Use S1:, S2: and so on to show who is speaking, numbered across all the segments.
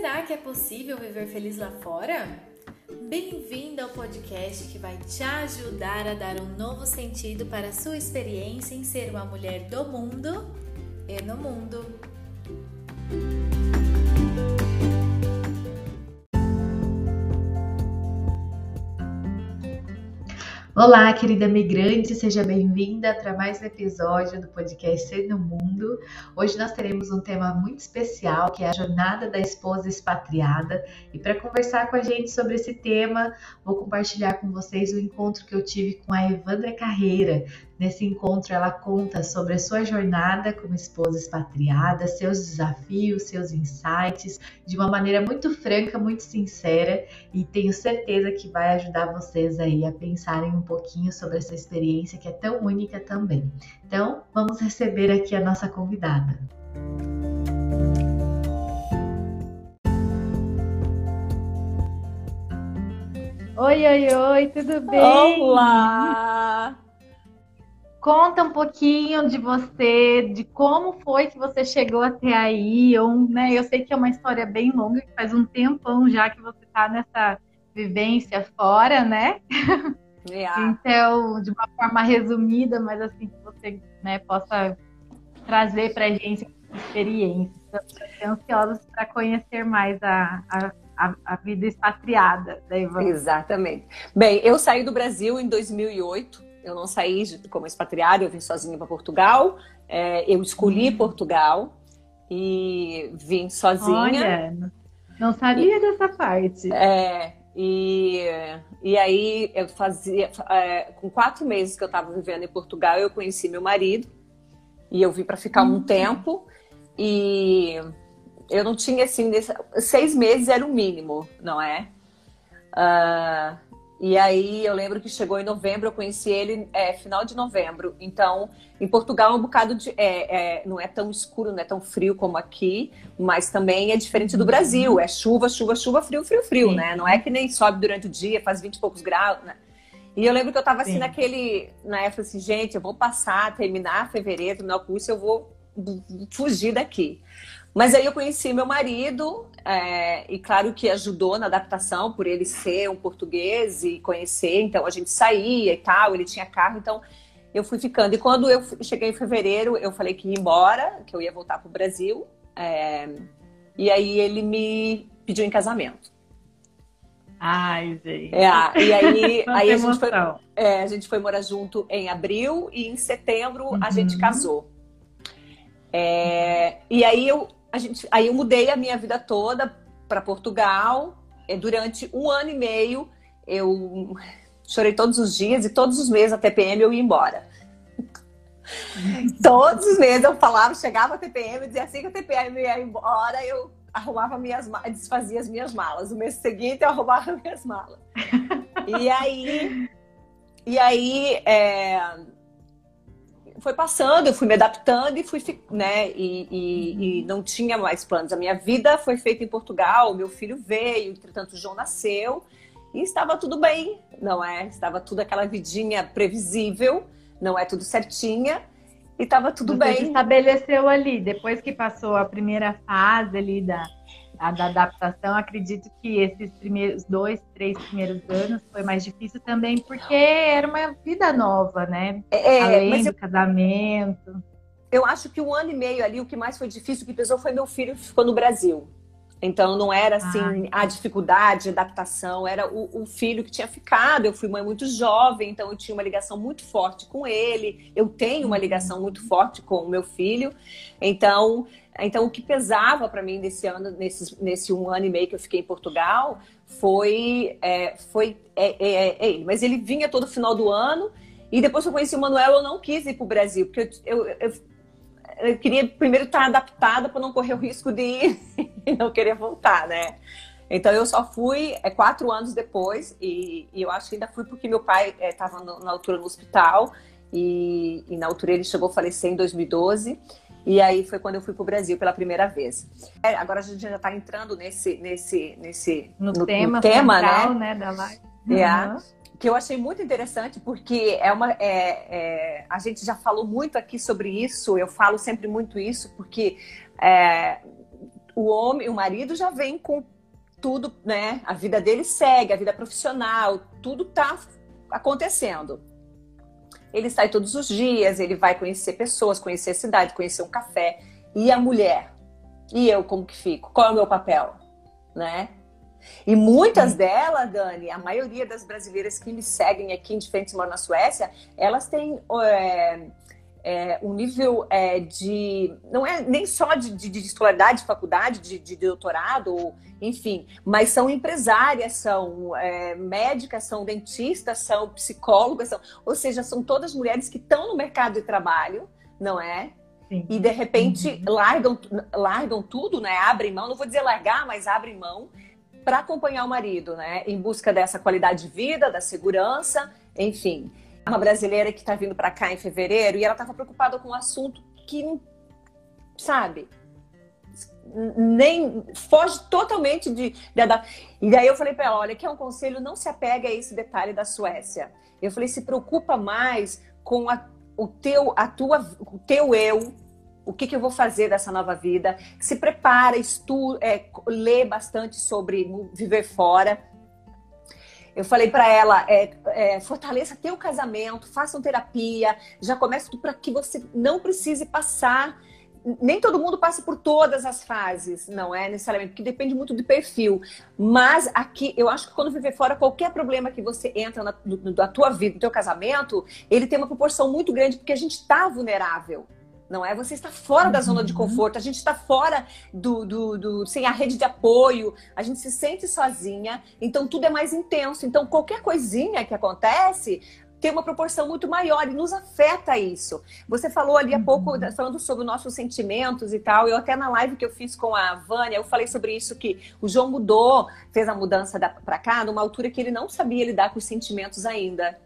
S1: Será que é possível viver feliz lá fora? Bem-vindo ao podcast que vai te ajudar a dar um novo sentido para a sua experiência em ser uma mulher do mundo e no mundo.
S2: Olá, querida migrante, seja bem-vinda para mais um episódio do podcast Ser no Mundo. Hoje nós teremos um tema muito especial, que é a jornada da esposa expatriada. E para conversar com a gente sobre esse tema, vou compartilhar com vocês o encontro que eu tive com a Evandra Carreira, Nesse encontro, ela conta sobre a sua jornada como esposa expatriada, seus desafios, seus insights, de uma maneira muito franca, muito sincera, e tenho certeza que vai ajudar vocês aí a pensarem um pouquinho sobre essa experiência que é tão única também. Então, vamos receber aqui a nossa convidada. Oi, oi, oi, tudo bem?
S3: Olá!
S2: Conta um pouquinho de você, de como foi que você chegou até aí, ou, né? Eu sei que é uma história bem longa, que faz um tempão já que você está nessa vivência fora, né? Yeah. então, de uma forma resumida, mas assim que você né, possa trazer para a gente experiência. Estamos ansiosos para conhecer mais a, a, a, vida expatriada da Ivan.
S3: Exatamente. Bem, eu saí do Brasil em 2008 eu não saí como expatriada, eu vim sozinha para Portugal. É, eu escolhi hum. Portugal e vim sozinha.
S2: Olha, não sabia e, dessa parte.
S3: É, e, e aí eu fazia. É, com quatro meses que eu estava vivendo em Portugal, eu conheci meu marido e eu vim para ficar um uhum. tempo. E eu não tinha assim, seis meses era o mínimo, não é? Uh, e aí eu lembro que chegou em novembro, eu conheci ele é, final de novembro. Então, em Portugal é um bocado de. É, é, não é tão escuro, não é tão frio como aqui, mas também é diferente do Brasil. É chuva, chuva, chuva, frio, frio, frio, Sim. né? Não é que nem sobe durante o dia, faz 20 e poucos graus, né? E eu lembro que eu tava assim Sim. naquele. Na época assim, gente, eu vou passar, terminar fevereiro, terminar o curso, eu vou fugir daqui. Mas aí eu conheci meu marido, é, e claro que ajudou na adaptação, por ele ser um português e conhecer, então a gente saía e tal, ele tinha carro, então eu fui ficando. E quando eu cheguei em fevereiro, eu falei que ia embora, que eu ia voltar para o Brasil, é, e aí ele me pediu em casamento.
S2: Ai, gente.
S3: É, e aí, aí a, gente foi, é, a gente foi morar junto em abril e em setembro uhum. a gente casou. É, e aí eu a gente, aí eu mudei a minha vida toda para Portugal. E durante um ano e meio eu chorei todos os dias e todos os meses a TPM eu ia embora. todos os meses eu falava, chegava a TPM, dizia assim que a TPM ia embora, eu arrumava minhas desfazia as minhas malas. No mês seguinte eu arrumava minhas malas. e aí, e aí é, foi passando, eu fui me adaptando e fui, né? E, e, uhum. e, não tinha mais planos. A minha vida foi feita em Portugal, meu filho veio, entretanto, o João nasceu e estava tudo bem, não é? Estava tudo aquela vidinha previsível, não é tudo certinha e estava tudo Você bem.
S2: Estabeleceu ali, depois que passou a primeira fase ali da a da adaptação, acredito que esses primeiros dois, três primeiros anos foi mais difícil também, porque era uma vida nova, né? É, Além do eu, casamento.
S3: Eu acho que um ano e meio ali, o que mais foi difícil, que pesou foi meu filho que ficou no Brasil. Então não era assim ah, a dificuldade, a adaptação, era o, o, filho que tinha ficado. Eu fui mãe muito jovem, então eu tinha uma ligação muito forte com ele. Eu tenho uma ligação muito forte com o meu filho. Então então, o que pesava para mim nesse ano, nesse, nesse um ano e meio que eu fiquei em Portugal, foi, é, foi é, é, é, é ele. Mas ele vinha todo final do ano, e depois que eu conheci o Manuel, eu não quis ir para o Brasil, porque eu, eu, eu, eu, queria primeiro estar adaptada para não correr o risco de não querer voltar, né? Então, eu só fui é, quatro anos depois, e, e, eu acho que ainda fui porque meu pai estava é, na altura no hospital, e, e na altura ele chegou a falecer em 2012. E aí foi quando eu fui para o Brasil pela primeira vez. É, agora a gente já está entrando nesse, nesse, nesse
S2: no, no tema, no tema central, né? né? da live.
S3: É, Que eu achei muito interessante porque é uma, é, é, a gente já falou muito aqui sobre isso. Eu falo sempre muito isso porque é, o homem, o marido já vem com tudo, né? A vida dele segue, a vida profissional, tudo tá acontecendo. Ele sai todos os dias, ele vai conhecer pessoas, conhecer a cidade, conhecer um café. E a mulher? E eu como que fico? Qual é o meu papel? Né? E muitas delas, Dani, a maioria das brasileiras que me seguem aqui em diferentes moram na Suécia, elas têm é, é, um nível é, de. Não é nem só de, de, de escolaridade, de faculdade, de, de doutorado, enfim, mas são empresárias, são é, médicas, são dentistas, são psicólogas, são, ou seja, são todas mulheres que estão no mercado de trabalho, não é? Sim. E de repente uhum. largam, largam tudo, né? Abrem mão, não vou dizer largar, mas abrem mão para acompanhar o marido, né? Em busca dessa qualidade de vida, da segurança, enfim uma brasileira que está vindo para cá em fevereiro e ela estava preocupada com um assunto que sabe, nem foge totalmente de, de, e daí eu falei para ela, olha, que é um conselho, não se apega a esse detalhe da Suécia. Eu falei, se preocupa mais com a, o teu, a tua, o teu eu, o que, que eu vou fazer dessa nova vida. Se prepara, estuda, é, lê bastante sobre viver fora eu falei para ela, é, é, fortaleça teu casamento, façam terapia, já comece para que você não precise passar. Nem todo mundo passa por todas as fases, não é necessariamente, porque depende muito do perfil. Mas aqui, eu acho que quando viver fora, qualquer problema que você entra na, na tua vida, no teu casamento, ele tem uma proporção muito grande, porque a gente está vulnerável não é? Você está fora da zona de uhum. conforto, a gente está fora do, do, do, sem a rede de apoio, a gente se sente sozinha, então tudo é mais intenso. Então qualquer coisinha que acontece tem uma proporção muito maior e nos afeta isso. Você falou ali há uhum. pouco, falando sobre os nossos sentimentos e tal, eu até na live que eu fiz com a Vânia, eu falei sobre isso, que o João mudou, fez a mudança para cá, numa altura que ele não sabia lidar com os sentimentos ainda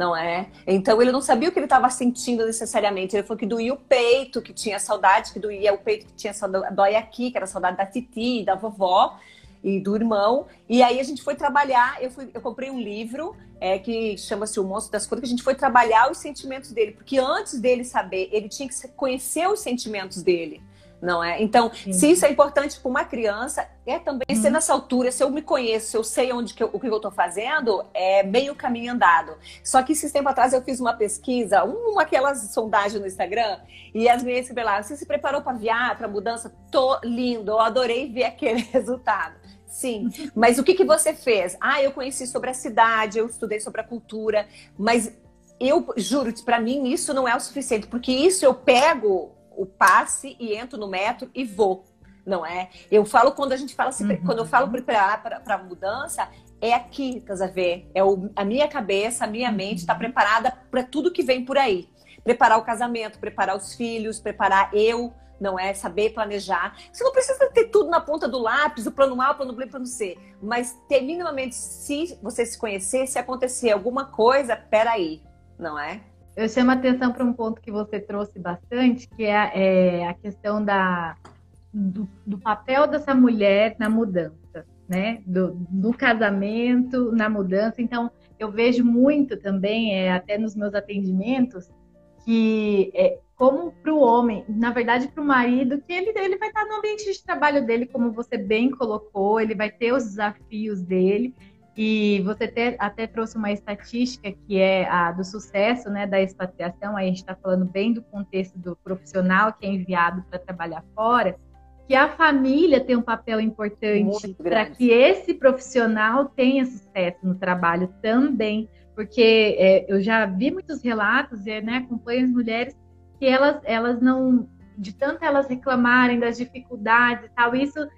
S3: não é? Então ele não sabia o que ele estava sentindo necessariamente. Ele falou que doía o peito, que tinha saudade, que doía o peito, que tinha saudade, dói aqui, que era saudade da titi, da vovó e do irmão. E aí a gente foi trabalhar, eu, fui, eu comprei um livro é, que chama-se O Monstro das Cores, que a gente foi trabalhar os sentimentos dele, porque antes dele saber, ele tinha que conhecer os sentimentos dele não é? Então, Sim. se isso é importante para uma criança, é também uhum. ser nessa altura, se eu me conheço, se eu sei onde que eu, o que eu estou fazendo, é meio caminho andado. Só que esses tempo atrás eu fiz uma pesquisa, uma aquelas sondagens no Instagram, e as meninas se lá, você se preparou para viajar, para mudança? Tô lindo, eu adorei ver aquele resultado. Sim, mas o que, que você fez? Ah, eu conheci sobre a cidade, eu estudei sobre a cultura, mas eu juro, para mim isso não é o suficiente, porque isso eu pego o passe e entro no metro e vou, não é? Eu falo quando a gente fala, uhum. quando eu falo preparar para mudança, é aqui, tá a ver? É o, a minha cabeça, a minha mente está preparada para tudo que vem por aí. Preparar o casamento, preparar os filhos, preparar eu, não é? Saber planejar. Você não precisa ter tudo na ponta do lápis, o plano A, o plano B, o plano C. Mas ter minimamente, se você se conhecer, se acontecer alguma coisa, peraí, não é?
S2: Eu chamo a atenção para um ponto que você trouxe bastante, que é, é a questão da, do, do, papel dessa mulher na mudança, né? Do, do, casamento, na mudança. Então, eu vejo muito também, é, até nos meus atendimentos, que é, como para o homem, na verdade para o marido, que ele, ele vai estar no ambiente de trabalho dele, como você bem colocou, ele vai ter os desafios dele, e você ter, até trouxe uma estatística que é a do sucesso né, da expatriação, aí a gente está falando bem do contexto do profissional que é enviado para trabalhar fora, que a família tem um papel importante para que esse profissional tenha sucesso no trabalho também, porque é, eu já vi muitos relatos, e né, acompanho as mulheres que elas, elas não, de tanto elas reclamarem das dificuldades e tal, isso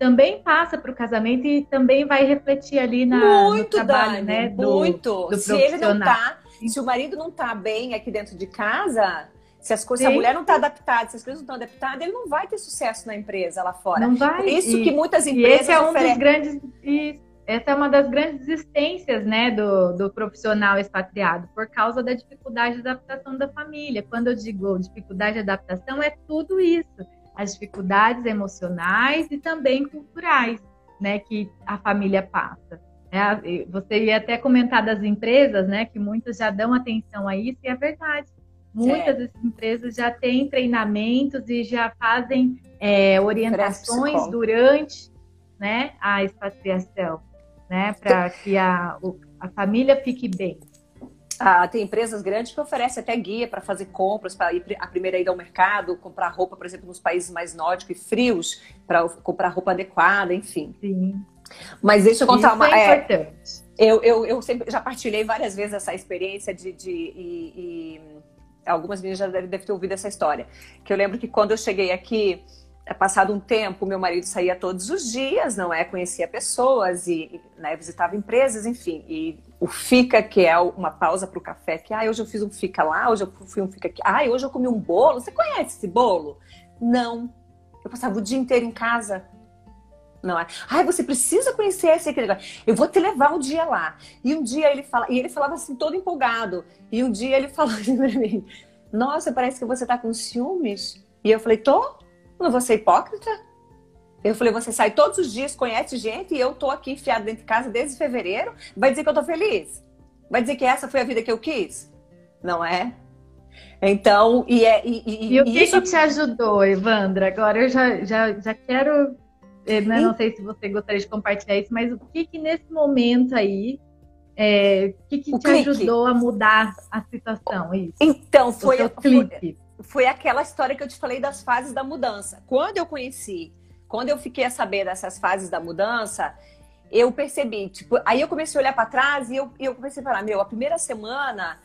S2: também passa para o casamento e também vai refletir ali na, muito, no trabalho, Dani, né?
S3: Do, muito. Do se ele não tá, se o marido não tá bem aqui dentro de casa, se as coisas, se a mulher não está adaptada, se as coisas não estão adaptadas, ele não vai ter sucesso na empresa lá fora.
S2: Não vai.
S3: Por isso e, que muitas empresas
S2: esse é um dos grandes essa é uma das grandes existências né, do, do profissional expatriado, por causa da dificuldade de adaptação da família. Quando eu digo dificuldade de adaptação, é tudo isso as dificuldades emocionais e também culturais, né, que a família passa. É, você ia até comentar das empresas, né, que muitas já dão atenção a isso, e é verdade. Muitas é. empresas já têm treinamentos e já fazem é, orientações durante né, a expatriação, né, para que a, a família fique bem.
S3: Ah, tem empresas grandes que oferecem até guia para fazer compras, para ir a primeira ida ao mercado, comprar roupa, por exemplo, nos países mais nórdicos e frios, para comprar roupa adequada, enfim.
S2: Sim.
S3: Mas deixa eu contar
S2: Isso
S3: uma.
S2: É, é importante.
S3: Eu, eu, eu sempre já partilhei várias vezes essa experiência de. de e, e, algumas meninas já devem, ter ouvido essa história. Que eu lembro que quando eu cheguei aqui, é, passado um tempo, meu marido saía todos os dias, não é? Conhecia pessoas e né, visitava empresas, enfim. E o fica, que é uma pausa para o café, que ah, hoje eu fiz um fica lá, hoje eu fui um fica aqui, ah, hoje eu comi um bolo. Você conhece esse bolo? Não. Eu passava o dia inteiro em casa não é? Ai, você precisa conhecer esse aqui negócio. Eu vou te levar um dia lá. E um dia ele fala, e ele falava assim todo empolgado. E um dia ele falou assim pra mim: "Nossa, parece que você tá com ciúmes". E eu falei: "Tô? Não vou ser hipócrita?" Eu falei: "Você sai todos os dias, conhece gente e eu tô aqui enfiado dentro de casa desde fevereiro, vai dizer que eu tô feliz? Vai dizer que essa foi a vida que eu quis?" Não é? Então, e é
S2: e, e, e o que, isso... que te ajudou, Evandra? Agora eu já, já, já quero é, né, não sei se você gostaria de compartilhar isso, mas o que que nesse momento aí, é, o que, que o te clique. ajudou a mudar a situação? Isso?
S3: Então, foi, foi, foi aquela história que eu te falei das fases da mudança. Quando eu conheci, quando eu fiquei a saber dessas fases da mudança, eu percebi, tipo, aí eu comecei a olhar para trás e eu, eu comecei a falar, meu, a primeira semana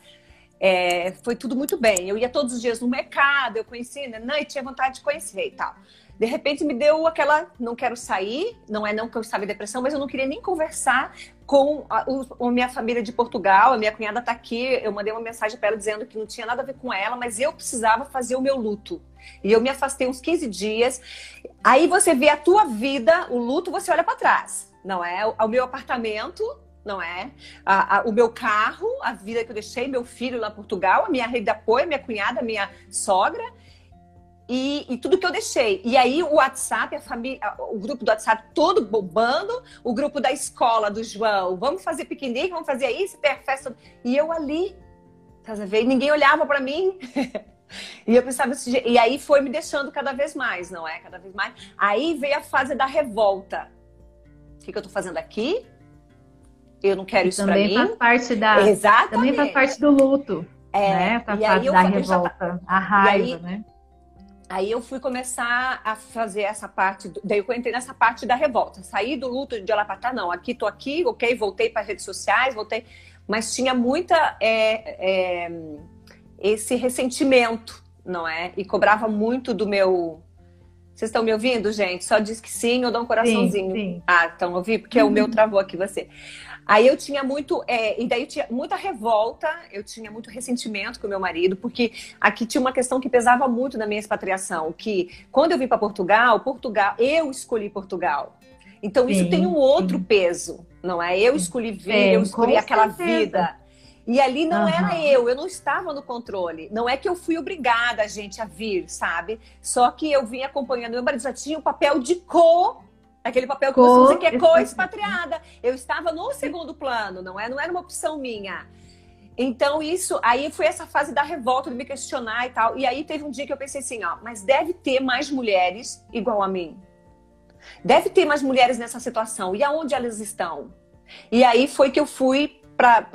S3: é, foi tudo muito bem. Eu ia todos os dias no mercado, eu conhecia, né, e tinha vontade de conhecer e tal. De repente me deu aquela, não quero sair, não é não que eu estava em depressão, mas eu não queria nem conversar com a, a minha família de Portugal, a minha cunhada está aqui, eu mandei uma mensagem para ela dizendo que não tinha nada a ver com ela, mas eu precisava fazer o meu luto. E eu me afastei uns 15 dias. Aí você vê a tua vida, o luto, você olha para trás, não é? O, o meu apartamento, não é? A, a, o meu carro, a vida que eu deixei, meu filho lá em Portugal, a minha rede de apoio, minha cunhada, minha sogra e, e, tudo que eu deixei. E aí o WhatsApp, a família, o grupo do WhatsApp todo bombando, o grupo da escola do João, vamos fazer piquenique, vamos fazer isso, ter festa. E eu ali, tá vendo? Ninguém olhava para mim. e eu pensava assim, e aí foi me deixando cada vez mais, não é? Cada vez mais. Aí veio a fase da revolta. O que, que eu tô fazendo aqui? Eu não quero isso para mim.
S2: Também faz parte da.
S3: Exatamente.
S2: Também faz parte do luto. É, né? Faz parte da revolta, a raiva,
S3: aí,
S2: né?
S3: Aí eu fui começar a fazer essa parte, daí eu entrei nessa parte da revolta. Saí do luto de cá, não, aqui tô aqui, ok, voltei para redes sociais, voltei, mas tinha muita é, é, esse ressentimento, não é? E cobrava muito do meu. Vocês estão me ouvindo, gente? Só diz que sim, eu dou um coraçãozinho. Sim, sim. Ah, estão ouvindo? Porque uhum. o meu travou aqui você. Aí eu tinha muito, é, e daí eu tinha muita revolta, eu tinha muito ressentimento com o meu marido, porque aqui tinha uma questão que pesava muito na minha expatriação, que quando eu vim para Portugal, Portugal, eu escolhi Portugal. Então isso sim, tem um outro sim. peso, não é? Eu escolhi vir, é, eu escolhi aquela certeza. vida. E ali não uhum. era eu, eu não estava no controle. Não é que eu fui obrigada, a gente, a vir, sabe? Só que eu vim acompanhando. Meu marido já tinha o um papel de co Aquele papel que você usa que é co-expatriada. Eu estava no segundo plano, não é? Não era uma opção minha. Então, isso, aí foi essa fase da revolta, de me questionar e tal. E aí teve um dia que eu pensei assim, ó, mas deve ter mais mulheres igual a mim. Deve ter mais mulheres nessa situação. E aonde elas estão? E aí foi que eu fui para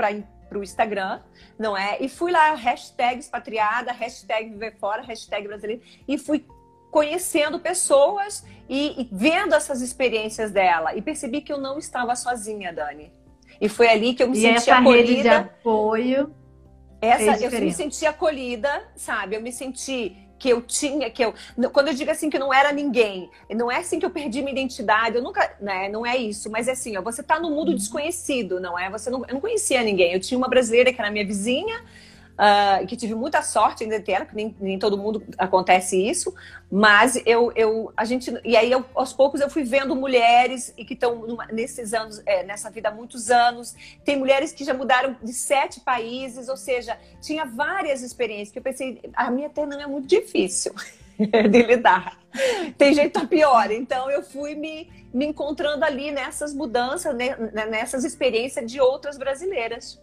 S3: o Instagram, não é? E fui lá, hashtag expatriada, hashtag viver fora, hashtag brasileiro, e fui conhecendo pessoas e, e, vendo essas experiências dela. E percebi que eu não estava sozinha, Dani. E foi ali que eu me e senti
S2: essa
S3: acolhida.
S2: Rede de apoio.
S3: Essa, eu me senti acolhida, sabe? Eu me senti que eu tinha, que eu. Quando eu digo assim que não era ninguém, não é assim que eu perdi minha identidade, eu nunca. Né, não é isso, mas é assim, ó, você tá no mundo uhum. desconhecido, não é? Você não, eu não conhecia ninguém. Eu tinha uma brasileira que era minha vizinha, uh, que tive muita sorte ainda ter, que nem, nem, todo mundo acontece isso, mas eu, eu a gente e aí eu, aos poucos eu fui vendo mulheres e que estão nesses anos, é, nessa vida há muitos anos, tem mulheres que já mudaram de sete países, ou seja, tinha várias experiências que eu pensei, a minha até não é muito difícil de lidar. Tem jeito pior. Então eu fui me, me encontrando ali nessas mudanças, né, nessas experiências de outras brasileiras.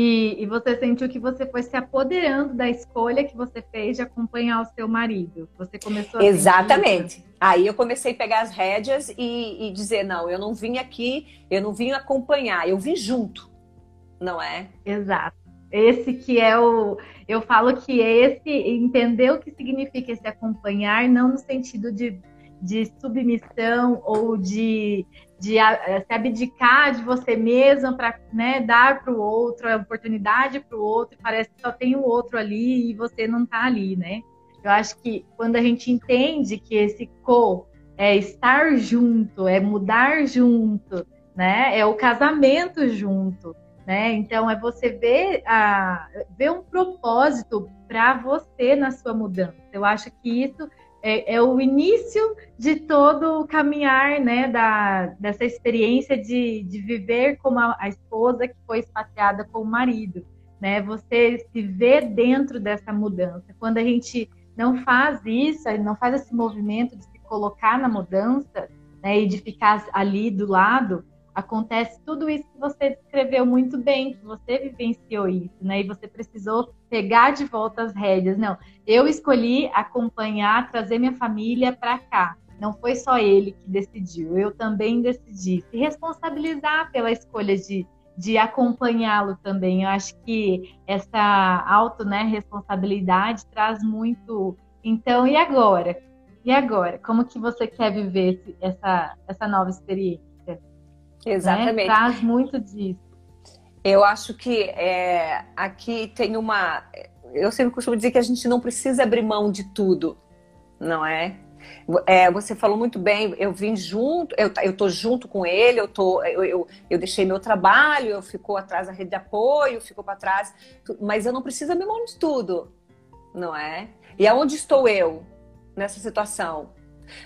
S2: E, e, você sentiu que você foi se apoderando da escolha que você fez de acompanhar o seu marido. Você começou a
S3: Exatamente. Aí eu comecei a pegar as rédeas e, e, dizer: não, eu não vim aqui, eu não vim acompanhar, eu vim junto, não é?
S2: Exato. Esse que é o. Eu falo que esse, entender o que significa esse acompanhar, não no sentido de, de submissão ou de de eh, se abdicar de você mesma para né, dar para o outro a oportunidade para o outro, parece que só tem o outro ali e você não está ali, né? Eu acho que quando a gente entende que esse co é estar junto, é mudar junto, né? É o casamento junto, né? Então é você ver, a, ver um propósito para você na sua mudança. Eu acho que isso é, é, o início de todo o caminhar, né, da, dessa experiência de, de viver como a, a, esposa que foi expatriada com o marido, né? Você se vê dentro dessa mudança. Quando a gente não faz isso, não faz esse movimento de se colocar na mudança, né, e de ficar ali do lado, acontece tudo isso que você descreveu muito bem, que você vivenciou isso, né? E você precisou pegar de volta as rédeas. Não, eu escolhi acompanhar, trazer minha família para cá. Não foi só ele que decidiu, eu também decidi. Se responsabilizar pela escolha de, de acompanhá-lo também. Eu acho que essa auto né, responsabilidade traz muito. Então, e agora? E agora? Como que você quer viver essa, essa nova experiência?
S3: Exatamente. Né?
S2: Traz muito disso.
S3: Eu acho que é, aqui tem uma. Eu sempre costumo dizer que a gente não precisa abrir mão de tudo, não é? É, você falou muito bem, eu vim junto, eu, eu tô junto com ele, eu, tô, eu, eu, eu deixei meu trabalho, eu ficou atrás da rede de apoio, ficou para trás, mas eu não preciso abrir mão de tudo, não é? E aonde estou eu nessa situação?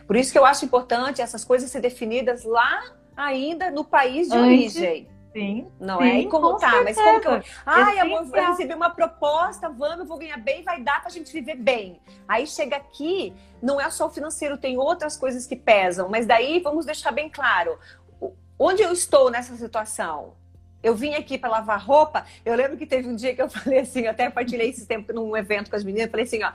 S3: Por isso que eu acho importante essas coisas ser definidas lá ainda no país de Antes, origem.
S2: Sim.
S3: Não
S2: sim,
S3: é? E como tá? Certeza. Mas como que eu. Ai, amor, eu recebi uma proposta, vamos, eu vou ganhar bem, vai dar pra gente viver bem. Aí chega aqui, não é só o financeiro, tem outras coisas que pesam. Mas daí vamos deixar bem claro. Onde eu estou nessa situação? Eu vim aqui para lavar roupa. Eu lembro que teve um dia que eu falei assim, eu até partilhei esse tempo num evento com as meninas, falei assim, ó,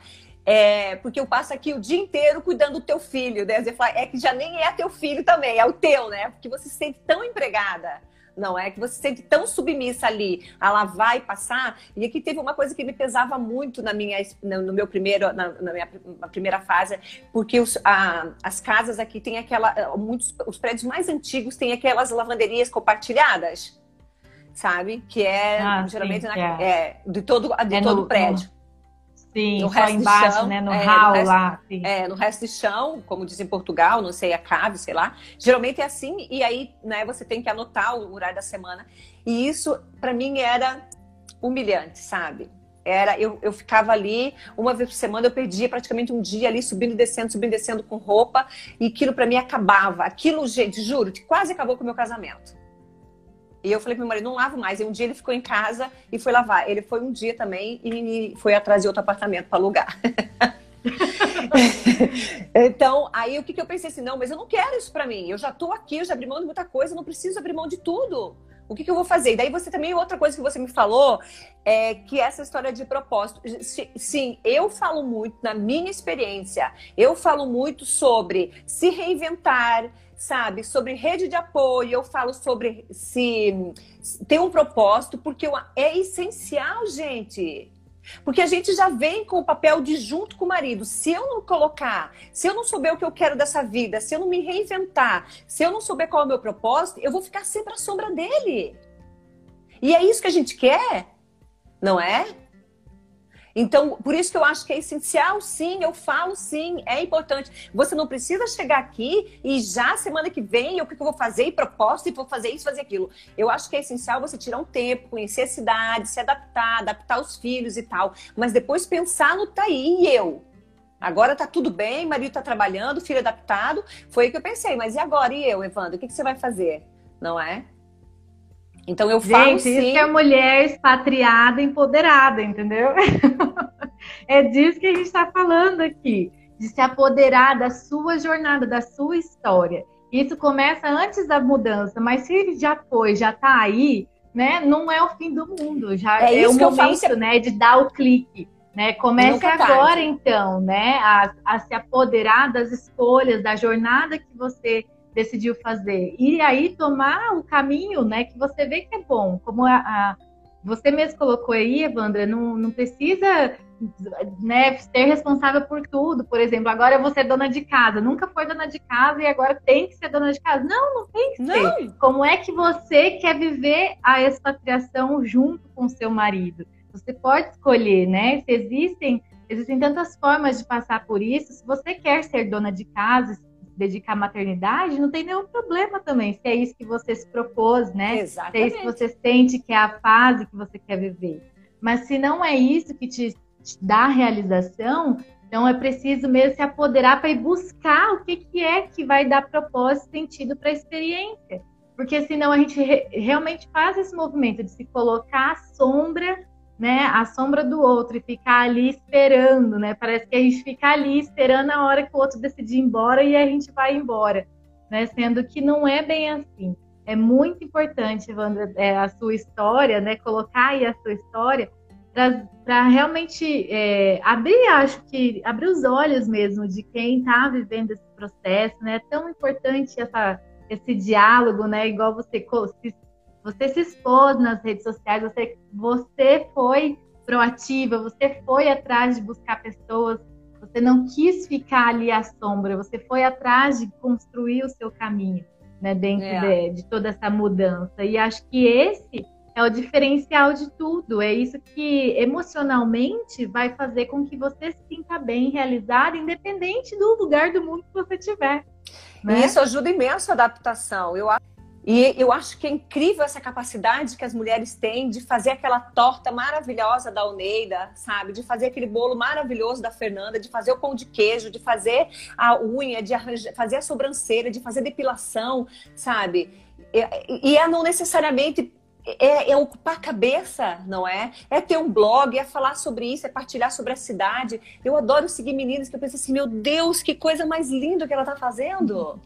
S3: é, porque eu passo aqui o dia inteiro cuidando do teu filho. Né? Você fala, é que já nem é teu filho também, é o teu, né? Porque você se sente tão empregada. Não é que você se sente tão submissa ali a lavar e passar. E aqui teve uma coisa que me pesava muito na minha, no meu primeiro, na, na minha primeira fase, porque os, a, as casas aqui têm aquela, muitos, os prédios mais antigos têm aquelas lavanderias compartilhadas, sabe? Que é ah, geralmente sim, na, é. é. de todo, de é todo no, prédio.
S2: Sim, no resto embaixo, chão, né? No é, hall no resto, lá. Sim.
S3: É, no resto de chão, como diz em Portugal, não sei, a cave, sei lá. Geralmente é assim, e aí, né, você tem que anotar o horário da semana. E isso, para mim, era humilhante, sabe? Era, eu, eu ficava ali, uma vez por semana eu perdia praticamente um dia ali, subindo e descendo, subindo e descendo com roupa, e aquilo para mim acabava. Aquilo, gente, juro, quase acabou com o meu casamento. E eu falei pro meu marido, não lavo mais. E um dia ele ficou em casa e foi lavar. Ele foi um dia também e foi atrás de outro apartamento para alugar. então, aí o que, que eu pensei assim, não, mas eu não quero isso para mim. Eu já tô aqui, eu já abri mão de muita coisa, não preciso abrir mão de tudo. O que, que eu vou fazer? E daí você também, outra coisa que você me falou, é que essa história de propósito. Sim, eu falo muito na minha experiência, eu falo muito sobre se reinventar, sabe? Sobre rede de apoio, eu falo sobre se ter um propósito, porque é essencial, gente. Porque a gente já vem com o papel de junto com o marido. Se eu não colocar, se eu não souber o que eu quero dessa vida, se eu não me reinventar, se eu não souber qual é o meu propósito, eu vou ficar sempre à sombra dele. E é isso que a gente quer, não é? Então, por isso que eu acho que é essencial, sim, eu falo sim, é importante. Você não precisa chegar aqui e já semana que vem, o que eu vou fazer, e proposta, e vou fazer isso, fazer aquilo. Eu acho que é essencial você tirar um tempo, conhecer a cidade, se adaptar, adaptar os filhos e tal. Mas depois pensar no tá aí e eu. Agora tá tudo bem, marido tá trabalhando, filho adaptado. Foi aí que eu pensei, mas e agora? E eu, Evandro, o que, que você vai fazer? Não é? Então eu falo
S2: Gente,
S3: sim.
S2: isso que é mulher expatriada, empoderada, entendeu? é disso que a gente está falando aqui, de se apoderar da sua jornada, da sua história. Isso começa antes da mudança, mas se já foi, já está aí, né, não é o fim do mundo. Já é, é o momento, falo, né, de dar o clique. Né? Comece é agora, então, né, a, a se apoderar das escolhas, da jornada que você decidiu fazer. E aí tomar o caminho, né, que você vê que é bom. Como a, a você mesmo colocou aí, Evandra, não, não precisa né, ser responsável por tudo. Por exemplo, agora eu vou ser dona de casa. Nunca foi dona de casa e agora tem que ser dona de casa. Não, não tem que não. ser. Como é que você quer viver a expatriação junto com seu marido? Você pode escolher, né? Se existem, existem tantas formas de passar por isso. Se você quer ser dona de casa, dedicar à maternidade, não tem nenhum problema também. Se é isso que você se propôs, né? Exatamente. Se é isso que você sente que é a fase que você quer viver. Mas se não é isso que te da realização, então é preciso mesmo se apoderar para ir buscar o que, que é que vai dar propósito e sentido para a experiência. Porque senão a gente re realmente faz esse movimento de se colocar à sombra, né, à sombra do outro e ficar ali esperando, né? Parece que a gente fica ali esperando a hora que o outro decidir ir embora e a gente vai embora, né? Sendo que não é bem assim. É muito importante, Wanda, é, a sua história, né? Colocar aí a sua história para realmente é, abrir, acho que abrir os olhos mesmo de quem está vivendo esse processo, né? É tão importante essa, esse diálogo, né? Igual você se, você se expôs nas redes sociais, você, você foi proativa, você foi atrás de buscar pessoas, você não quis ficar ali à sombra, você foi atrás de construir o seu caminho, né? Dentro é. de, de toda essa mudança. E acho que esse é o diferencial de tudo. É isso que emocionalmente vai fazer com que você se sinta bem realizado, independente do lugar do mundo que você estiver.
S3: Né? Isso ajuda imenso a adaptação. Eu e eu acho que é incrível essa capacidade que as mulheres têm de fazer aquela torta maravilhosa da Oneida, sabe? De fazer aquele bolo maravilhoso da Fernanda, de fazer o pão de queijo, de fazer a unha, de arranjar, fazer a sobrancelha, de fazer depilação, sabe? E, é não necessariamente é, é, ocupar a cabeça, não é? É ter um blog, é falar sobre isso, é partilhar sobre a cidade. Eu adoro seguir meninas que eu penso assim, meu Deus, que coisa mais linda que ela está fazendo.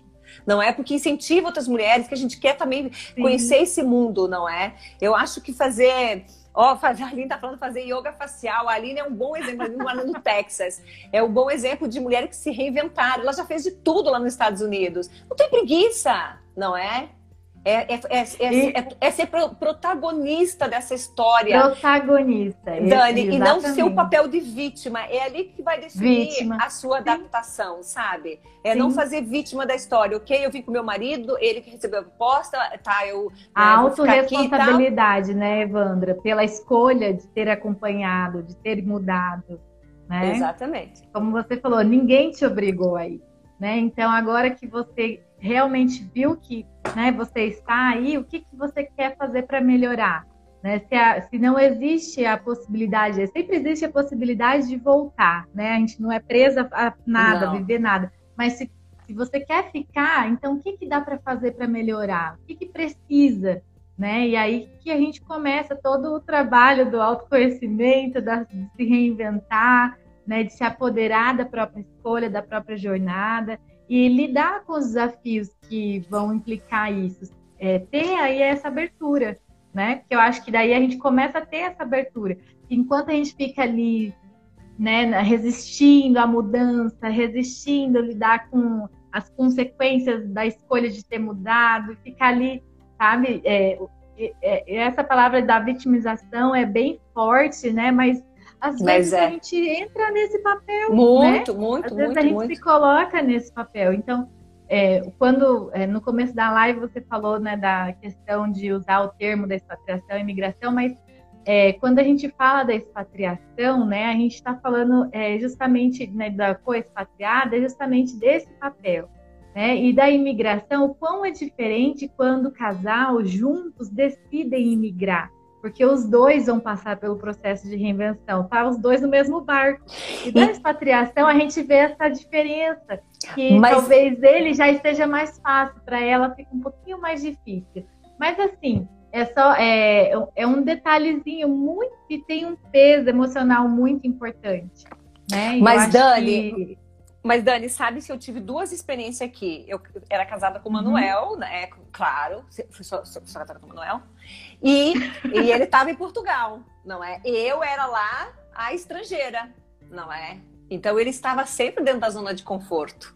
S3: Não é? Porque incentiva outras mulheres, que a gente quer também Sim. conhecer esse mundo, não é? Eu acho que fazer. Ó, oh, a Aline tá falando fazer yoga facial. A Aline é um bom exemplo, mora no Texas. É um bom exemplo de mulher que se reinventaram. Ela já fez de tudo lá nos Estados Unidos. Não tem preguiça, não é? É, é, é, é, é ser pro, protagonista dessa história.
S2: Protagonista.
S3: Dani, e não ser o papel de vítima. É ali que vai definir vítima. a sua adaptação, Sim. sabe? É Sim. não fazer vítima da história. Ok, eu vim com meu marido, ele que recebeu a proposta, tá, eu. Né,
S2: a autorresponsabilidade, né, Evandra? Pela escolha de ter acompanhado, de ter mudado. Né?
S3: Exatamente.
S2: Como você falou, ninguém te obrigou aí. Né? Então, agora que você realmente viu que né, você está aí, o que, que você quer fazer para melhorar? Né? Se, a, se, não existe a possibilidade, sempre existe a possibilidade de voltar, né? A gente não é presa a nada, não. viver nada. Mas se, se você quer ficar, então o que, que dá para fazer para melhorar? O que, que precisa? Né? E aí que a gente começa todo o trabalho do autoconhecimento, da, de se reinventar, né? de se apoderar da própria escolha, da própria jornada e lidar com os desafios que vão implicar isso. É, ter aí essa abertura, né? Porque eu acho que daí a gente começa a ter essa abertura. Enquanto a gente fica ali, né, resistindo à mudança, resistindo a lidar com as consequências da escolha de ter mudado, ficar ali, sabe? É, é, essa palavra da vitimização é bem forte, né? Mas às vezes é. a gente entra nesse papel.
S3: Muito,
S2: né?
S3: muito,
S2: Às vezes
S3: muito,
S2: a gente
S3: muito.
S2: se coloca nesse papel. Então, é, quando é, no começo da live você falou né, da questão de usar o termo da expatriação e imigração, mas é, quando a gente fala da expatriação, né, a gente está falando é, justamente né, da co-expatriada, justamente desse papel. Né, e da imigração, o quão é diferente quando o casal juntos decidem imigrar porque os dois vão passar pelo processo de reinvenção, tá? Os dois no mesmo barco. E da expatriação a gente vê essa diferença, que Mas... talvez ele já esteja mais fácil, para ela fica um pouquinho mais difícil. Mas assim, é só é, é um detalhezinho muito que tem um peso emocional muito importante. Né?
S3: Mas Dani, que... Mas, Dani, sabe se eu tive duas experiências aqui. Eu era casada com o uhum. Manuel, uhum. né? Claro, fui só, só, só casada com o Manuel. E, e ele estava em Portugal, não é? Eu era lá a estrangeira, não é? Então ele estava sempre dentro da zona de conforto.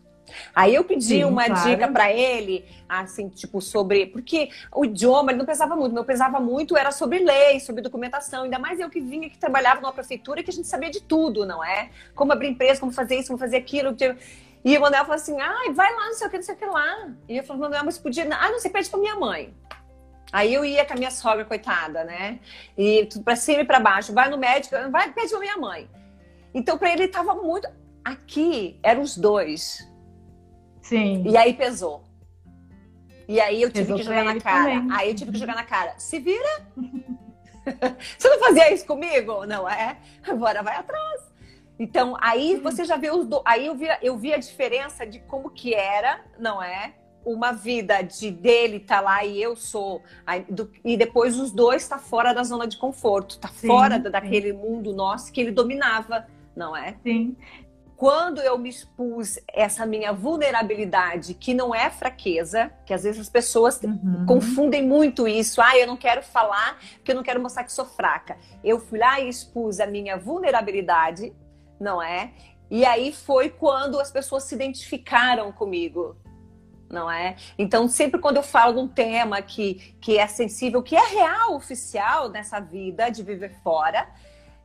S3: Aí eu pedi Sim, uma claro. dica para ele, assim, tipo, sobre. Porque o idioma ele não pesava muito, meu pesava muito era sobre lei, sobre documentação. Ainda mais eu que vinha, que trabalhava numa prefeitura, que a gente sabia de tudo, não é? Como abrir empresa, como fazer isso, como fazer aquilo. E o Manuel falou assim: ai, vai lá, não sei o que, não sei o que lá. E eu falei, Manuel, mas podia. Ah, não, você pede pra minha mãe. Aí eu ia com a minha sogra, coitada, né? E tudo pra cima e pra baixo. Vai no médico, vai, pede pra minha mãe. Então, pra ele, tava muito. Aqui eram os dois
S2: Sim.
S3: E aí pesou. E aí eu tive pesou que jogar na cara. Também. Aí eu tive que jogar na cara. Se vira. você não fazia isso comigo? Não é? Agora vai atrás. Então, aí você já vê os do... aí eu vi, eu vi a diferença de como que era, não é? Uma vida de dele tá lá e eu sou, aí, do... e depois os dois tá fora da zona de conforto, tá sim, fora sim. daquele mundo nosso que ele dominava, não é?
S2: Sim
S3: quando eu me expus essa minha vulnerabilidade, que não é fraqueza, que às vezes as pessoas uhum. confundem muito isso. Ah, eu não quero falar porque eu não quero mostrar que sou fraca. Eu fui lá e expus a minha vulnerabilidade, não é? E aí foi quando as pessoas se identificaram comigo. Não é? Então, sempre quando eu falo de um tema que, que é sensível, que é real, oficial nessa vida de viver fora,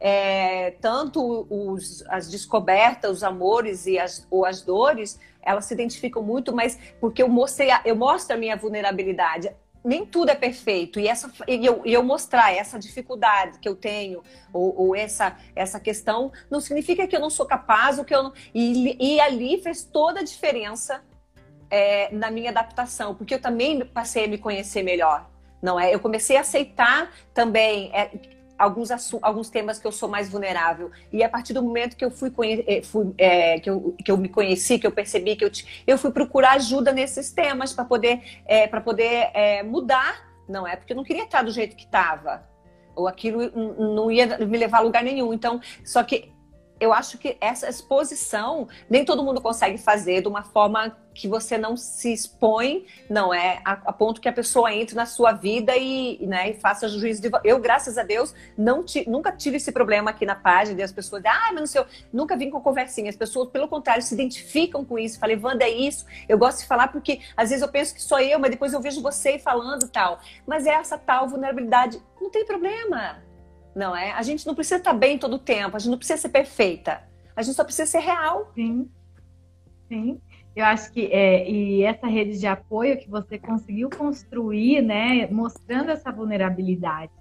S3: é, tanto os, as descobertas, os amores e as, ou as dores, elas se identificam muito, mas porque eu mostrei, eu mostro a minha vulnerabilidade. Nem tudo é perfeito e essa e eu, eu mostrar essa dificuldade que eu tenho ou, ou, essa essa questão não significa que eu não sou capaz ou que eu não, e, e ali fez toda a diferença é, na minha adaptação porque eu também passei a me conhecer melhor não é eu comecei a aceitar também é, alguns, alguns temas que eu sou mais vulnerável. E a partir do momento que eu fui, eh, fui é, que, eu, que eu me conheci, que eu percebi que eu, eu fui procurar ajuda nesses temas para poder, é, poder é, mudar, não é? Porque eu não queria estar do jeito que estava. Ou aquilo não ia me levar a lugar nenhum. Então, só que eu acho que essa exposição nem todo mundo consegue fazer de uma forma que você não se expõe, não é? A, a ponto que a pessoa entre na sua vida e, né, e faça juízo de eu graças a Deus não ti, nunca tive esse problema aqui na página as pessoas ah mas não sei nunca vim com conversinha. As pessoas pelo contrário se identificam com isso. Falei Wanda é isso. Eu gosto de falar porque às vezes eu penso que sou eu mas depois eu vejo você falando tal mas é essa tal vulnerabilidade não tem problema não é? A gente não precisa estar bem todo o tempo, a gente não precisa ser perfeita. A gente só precisa ser real.
S2: Sim. Sim. Eu acho que é, e essa rede de apoio que você conseguiu construir, né, mostrando essa vulnerabilidade,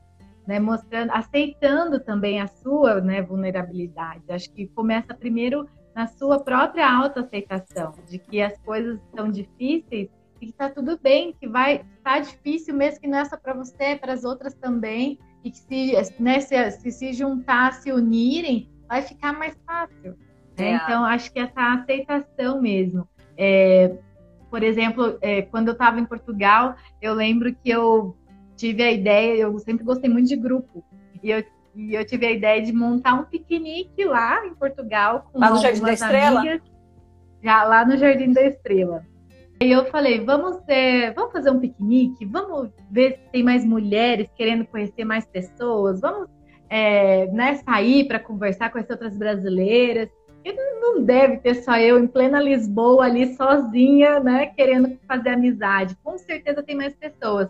S2: né, mostrando, aceitando também a sua, né, vulnerabilidade. Acho que começa primeiro na sua própria autoaceitação, de que as coisas são difíceis e que tá tudo bem, que vai estar tá difícil mesmo que não é só para você, é para as outras também, e que se, né, se, se, se juntar, se unirem, vai ficar mais fácil. Né? É. Então, acho que essa aceitação mesmo. É, por exemplo, é, quando eu estava em Portugal, eu lembro que eu tive a ideia, eu sempre gostei muito de grupo, e eu, e eu tive a ideia de montar um piquenique lá em Portugal
S3: com lá no Jardim da Estrela? Amigas,
S2: já lá no Jardim da Estrela. E eu falei, vamos, vamos fazer um piquenique, vamos ver se tem mais mulheres querendo conhecer mais pessoas, vamos é, né, sair para conversar, conhecer outras brasileiras. E não deve ter só eu em plena Lisboa ali sozinha, né, querendo fazer amizade. Com certeza tem mais pessoas.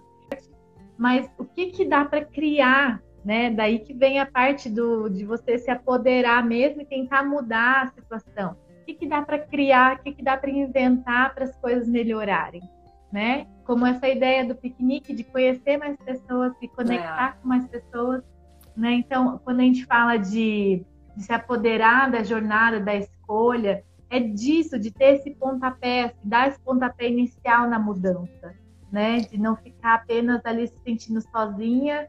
S2: Mas o que que dá para criar, né? Daí que vem a parte do, de você se apoderar mesmo e tentar mudar a situação que, que dá para criar, o que, que dá para inventar para as coisas melhorarem, né? Como essa ideia do piquenique, de conhecer mais pessoas, se conectar é. com mais pessoas, né? Então, quando a gente fala de, de se apoderar da jornada, da escolha, é disso, de ter esse pontapé, dar esse pontapé inicial na mudança, né? De não ficar apenas ali se sentindo sozinha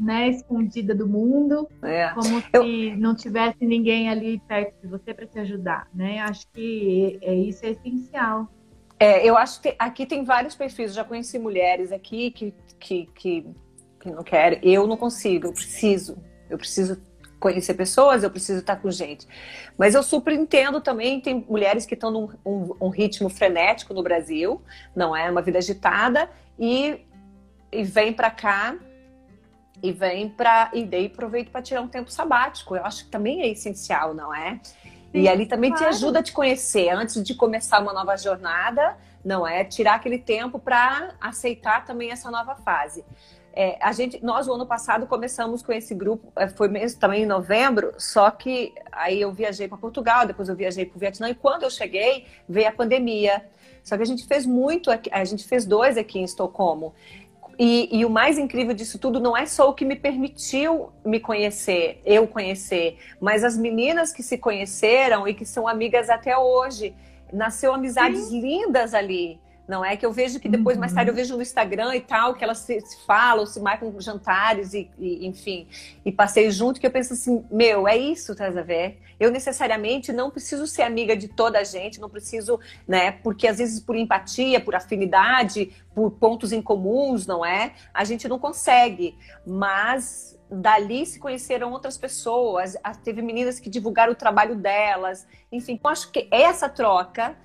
S2: né, escondida do mundo, é. como Eu... se não tivesse ninguém ali perto de você para te ajudar, né? Acho que é, isso é essencial.
S3: É, eu acho que aqui tem vários perfis. Eu já conheci mulheres aqui que, que, que, que não querem. Eu não consigo, eu preciso. Eu preciso conhecer pessoas, eu preciso estar com gente. Mas eu super entendo também, tem mulheres que estão num um, um ritmo frenético no Brasil, não é? Uma vida agitada, e, e vem para cá e vem para e daí aproveito para tirar um tempo sabático. Eu acho que também é essencial, não é? Sim, e ali também claro. te ajuda a te conhecer antes de começar uma nova jornada, não é? Tirar aquele tempo para aceitar também essa nova fase. É, a gente, nós o ano passado começamos com esse grupo, é, foi mesmo também em novembro, só que aí eu viajei para Portugal, depois eu viajei para o Vietnã e quando eu cheguei veio a pandemia. Só que a gente fez muito, a gente fez dois aqui em Estocolmo. E, e, o mais incrível disso tudo não é só o que me permitiu me conhecer, eu conhecer, mas as meninas que se conheceram e que são amigas até hoje. Nasceu amizades Sim. lindas ali. Não é que eu vejo que depois, uhum. mais tarde, eu vejo no Instagram e tal, que elas se, se falam, se marcam jantares e, e, enfim, e passei junto, que eu penso assim, meu, é isso, tá a ver? Eu necessariamente não preciso ser amiga de toda a gente, não preciso, né? Porque às vezes por empatia, por afinidade, por pontos em comuns, não é? A gente não consegue, mas dali se conheceram outras pessoas, teve meninas que divulgaram o trabalho delas, enfim, eu acho que essa troca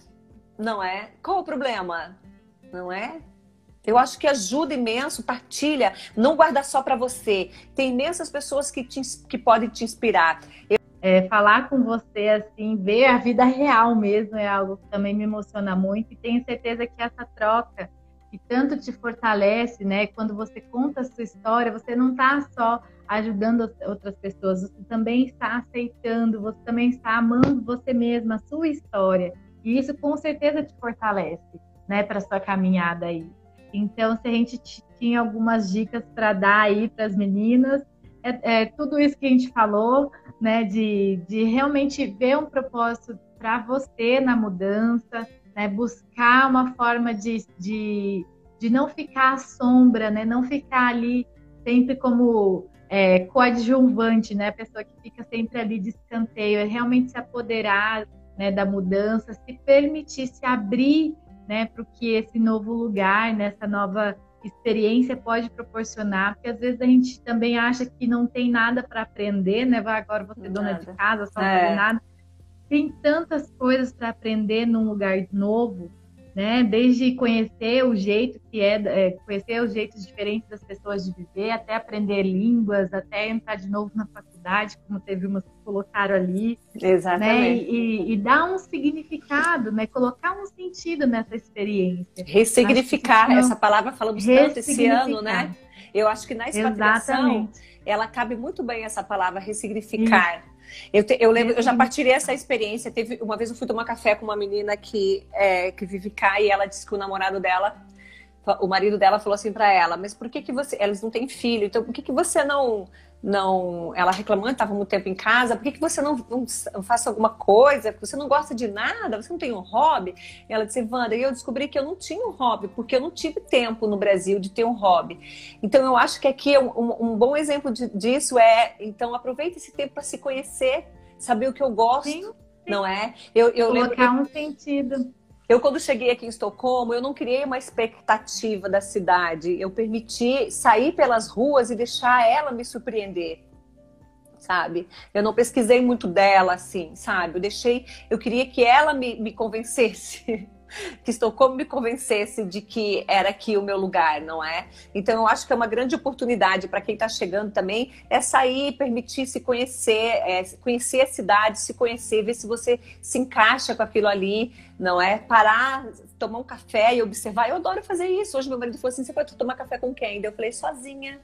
S3: não é? Qual o problema? Não é? Eu acho que ajuda imenso, partilha, não guarda só para você. Tem imensas pessoas que, te, que podem te inspirar.
S2: Eu... É, falar com você, assim, ver a vida real mesmo é algo que também me emociona muito e tenho certeza que essa troca que tanto te fortalece, né? Quando você conta a sua história, você não está só ajudando outras pessoas, você também está aceitando, você também está amando você mesma, a sua história. E isso com certeza te fortalece, né, para sua caminhada aí. Então, se a gente tinha algumas dicas para dar aí para as meninas, é, é, tudo isso que a gente falou, né, de, de realmente ver um propósito para você na mudança, né, buscar uma forma de, de, de não ficar à sombra, né, não ficar ali sempre como é, coadjuvante, né, a pessoa que fica sempre ali de escanteio, é realmente se apoderar né, da mudança, se permitir se abrir né, para o que esse novo lugar, nessa né, nova experiência pode proporcionar, porque às vezes a gente também acha que não tem nada para aprender, né? Vai agora você dona de casa, só é. nada. Tem tantas coisas para aprender num lugar novo, né? Desde conhecer o jeito que é, é, conhecer os jeitos diferentes das pessoas de viver, até aprender línguas, até entrar de novo na faculdade, como teve umas que colocaram ali.
S3: Né? Exatamente.
S2: Né? E, e, dar um significado, né? Colocar um sentido nessa experiência.
S3: Ressignificar, essa palavra falamos tanto esse ano, né? Eu acho que na expatriação, Exatamente. ela cabe muito bem essa palavra ressignificar. Isso eu, te, eu lembro, eu já partilhei essa experiência. Teve uma vez eu fui tomar café com uma menina que, é, que vive cá e ela disse que o namorado dela, o marido dela falou assim para ela: Mas por que que você? Eles não têm filho, então por que que você não não, ela reclamando, estava muito tempo em casa, por que, que você não, não faz alguma coisa? Você não gosta de nada? Você não tem um hobby? E ela disse, Wanda, e eu descobri que eu não tinha um hobby, porque eu não tive tempo no Brasil de ter um hobby. Então, eu acho que aqui um, um bom exemplo de, disso é, então, aproveita esse tempo para se conhecer, saber o que eu gosto, sim, sim. não é?
S2: Eu, eu Colocar lembro... um sentido.
S3: Eu, quando cheguei aqui em Estocolmo, eu não criei uma expectativa da cidade. Eu permiti sair pelas ruas e deixar ela me surpreender, sabe? Eu não pesquisei muito dela, assim, sabe? Eu deixei, eu queria que ela me, me convencesse. que Estocolmo me convencesse de que era aqui o meu lugar, não é? Então eu acho que é uma grande oportunidade para quem está chegando também é sair, permitir se conhecer, é, conhecer a cidade, se conhecer, ver se você se encaixa com aquilo ali, não é? Parar, tomar um café e observar. Eu adoro fazer isso. Hoje meu marido falou assim: você pode tomar café com quem? Eu falei, sozinha.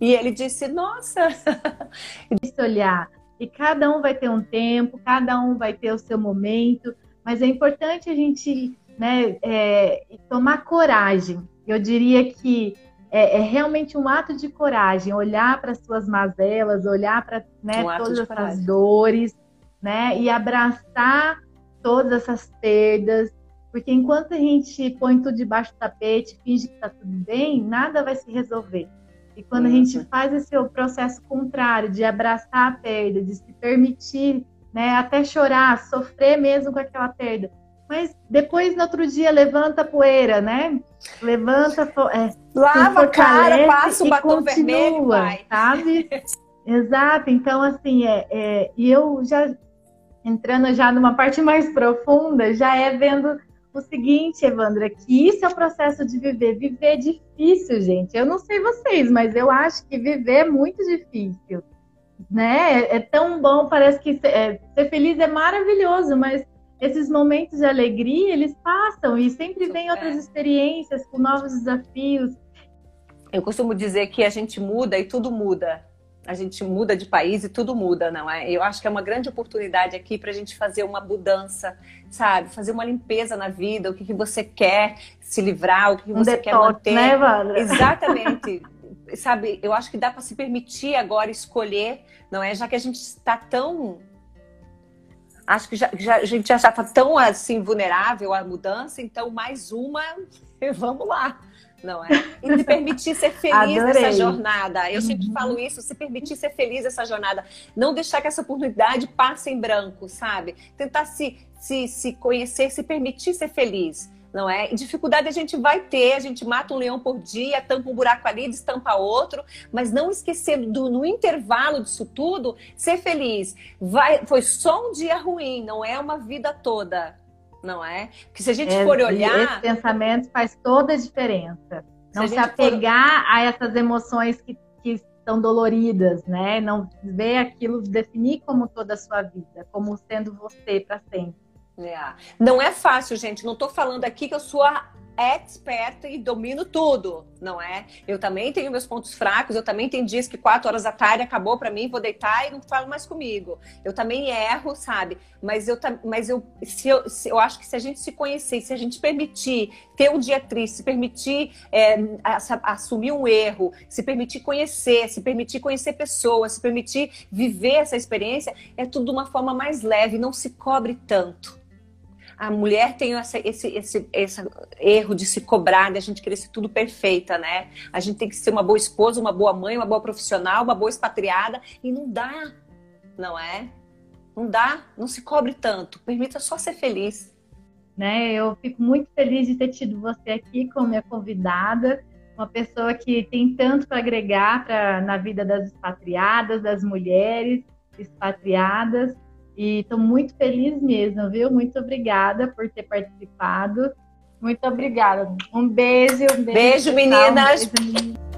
S3: E ele disse, nossa!
S2: E olhar. E cada um vai ter um tempo, cada um vai ter o seu momento, mas é importante a gente né, é, tomar coragem. Eu diria que é, é, realmente um ato de coragem, olhar para as suas mazelas, olhar para né, um todas essas dores, né, e abraçar todas essas perdas, porque enquanto a gente põe tudo debaixo do tapete, finge que está tudo bem, nada vai se resolver. E quando uhum. a gente faz esse processo contrário, de abraçar a perda, de se permitir, né, até chorar, sofrer mesmo com aquela perda, mas depois, no outro dia, levanta a poeira, né? Levanta, é,
S3: lava a cara, passa o batom continua, vermelho, vai.
S2: sabe? Exato, então assim, é, é, e eu já entrando já numa parte mais profunda, já é vendo o seguinte, Evandra, que isso é o processo de viver. Viver é difícil, gente. Eu não sei vocês, mas eu acho que viver é muito difícil. Né? É, é tão bom, parece que ser, é, ser feliz é maravilhoso, mas esses momentos de alegria, eles passam e sempre vem outras experiências com novos desafios.
S3: Eu costumo dizer que a gente muda e tudo muda a gente muda de país e tudo muda, não é? Eu acho que é uma grande oportunidade aqui para a gente fazer uma mudança, sabe? Fazer uma limpeza na vida, o que, que você quer se livrar, o que, que um você detox, quer manter.
S2: Né?
S3: Exatamente. sabe, eu acho que dá para se permitir agora escolher, não é? Já que a gente está tão acho que já, já, a gente já está tão assim vulnerável à mudança, então mais uma, vamos lá não é? E se permitir ser feliz nessa jornada. Eu sempre uhum. falo isso, se permitir ser feliz nessa jornada. Não deixar que essa oportunidade passe em branco, sabe? Tentar se, se, se conhecer, se permitir ser feliz. Não é? E dificuldade a gente vai ter, a gente mata um leão por dia, tampa um buraco ali, destampa outro, mas não esquecer do, no intervalo disso tudo, ser feliz. Vai, foi só um dia ruim, não é uma vida toda não é? Porque se a gente é, for olhar.
S2: Esse pensamento faz toda a diferença. Não se, se apegar for... a essas emoções que, que são doloridas, né? Não ver aquilo, definir como toda a sua vida, como sendo você para sempre.
S3: É. Não é fácil, gente. Não estou falando aqui que eu sou a expert e domino tudo, não é? Eu também tenho meus pontos fracos, eu também tenho dias que quatro horas da tarde acabou para mim, vou deitar e não falo mais comigo. Eu também erro, sabe? Mas eu, mas eu, se eu, se, eu acho que se a gente se conhecer, se a gente permitir ter um dia triste, se permitir é, assumir um erro, se permitir conhecer, se permitir conhecer pessoas, se permitir viver essa experiência, é tudo de uma forma mais leve, não se cobre tanto a mulher tem essa, esse, esse, esse erro de se cobrar, de a gente querer ser tudo perfeita, né? A gente tem que ser uma boa esposa, uma boa mãe, uma boa profissional, uma boa expatriada, e não dá, não é? Não dá, não se cobre tanto, permita só ser feliz.
S2: Né, eu fico muito feliz de ter tido você aqui como minha convidada, uma pessoa que tem tanto para agregar pra, na vida das expatriadas, das mulheres expatriadas, e estou muito feliz mesmo, viu? Muito obrigada por ter participado. Muito obrigada. Um beijo. Um
S3: beijo, beijo meninas. Um beijo, meninas.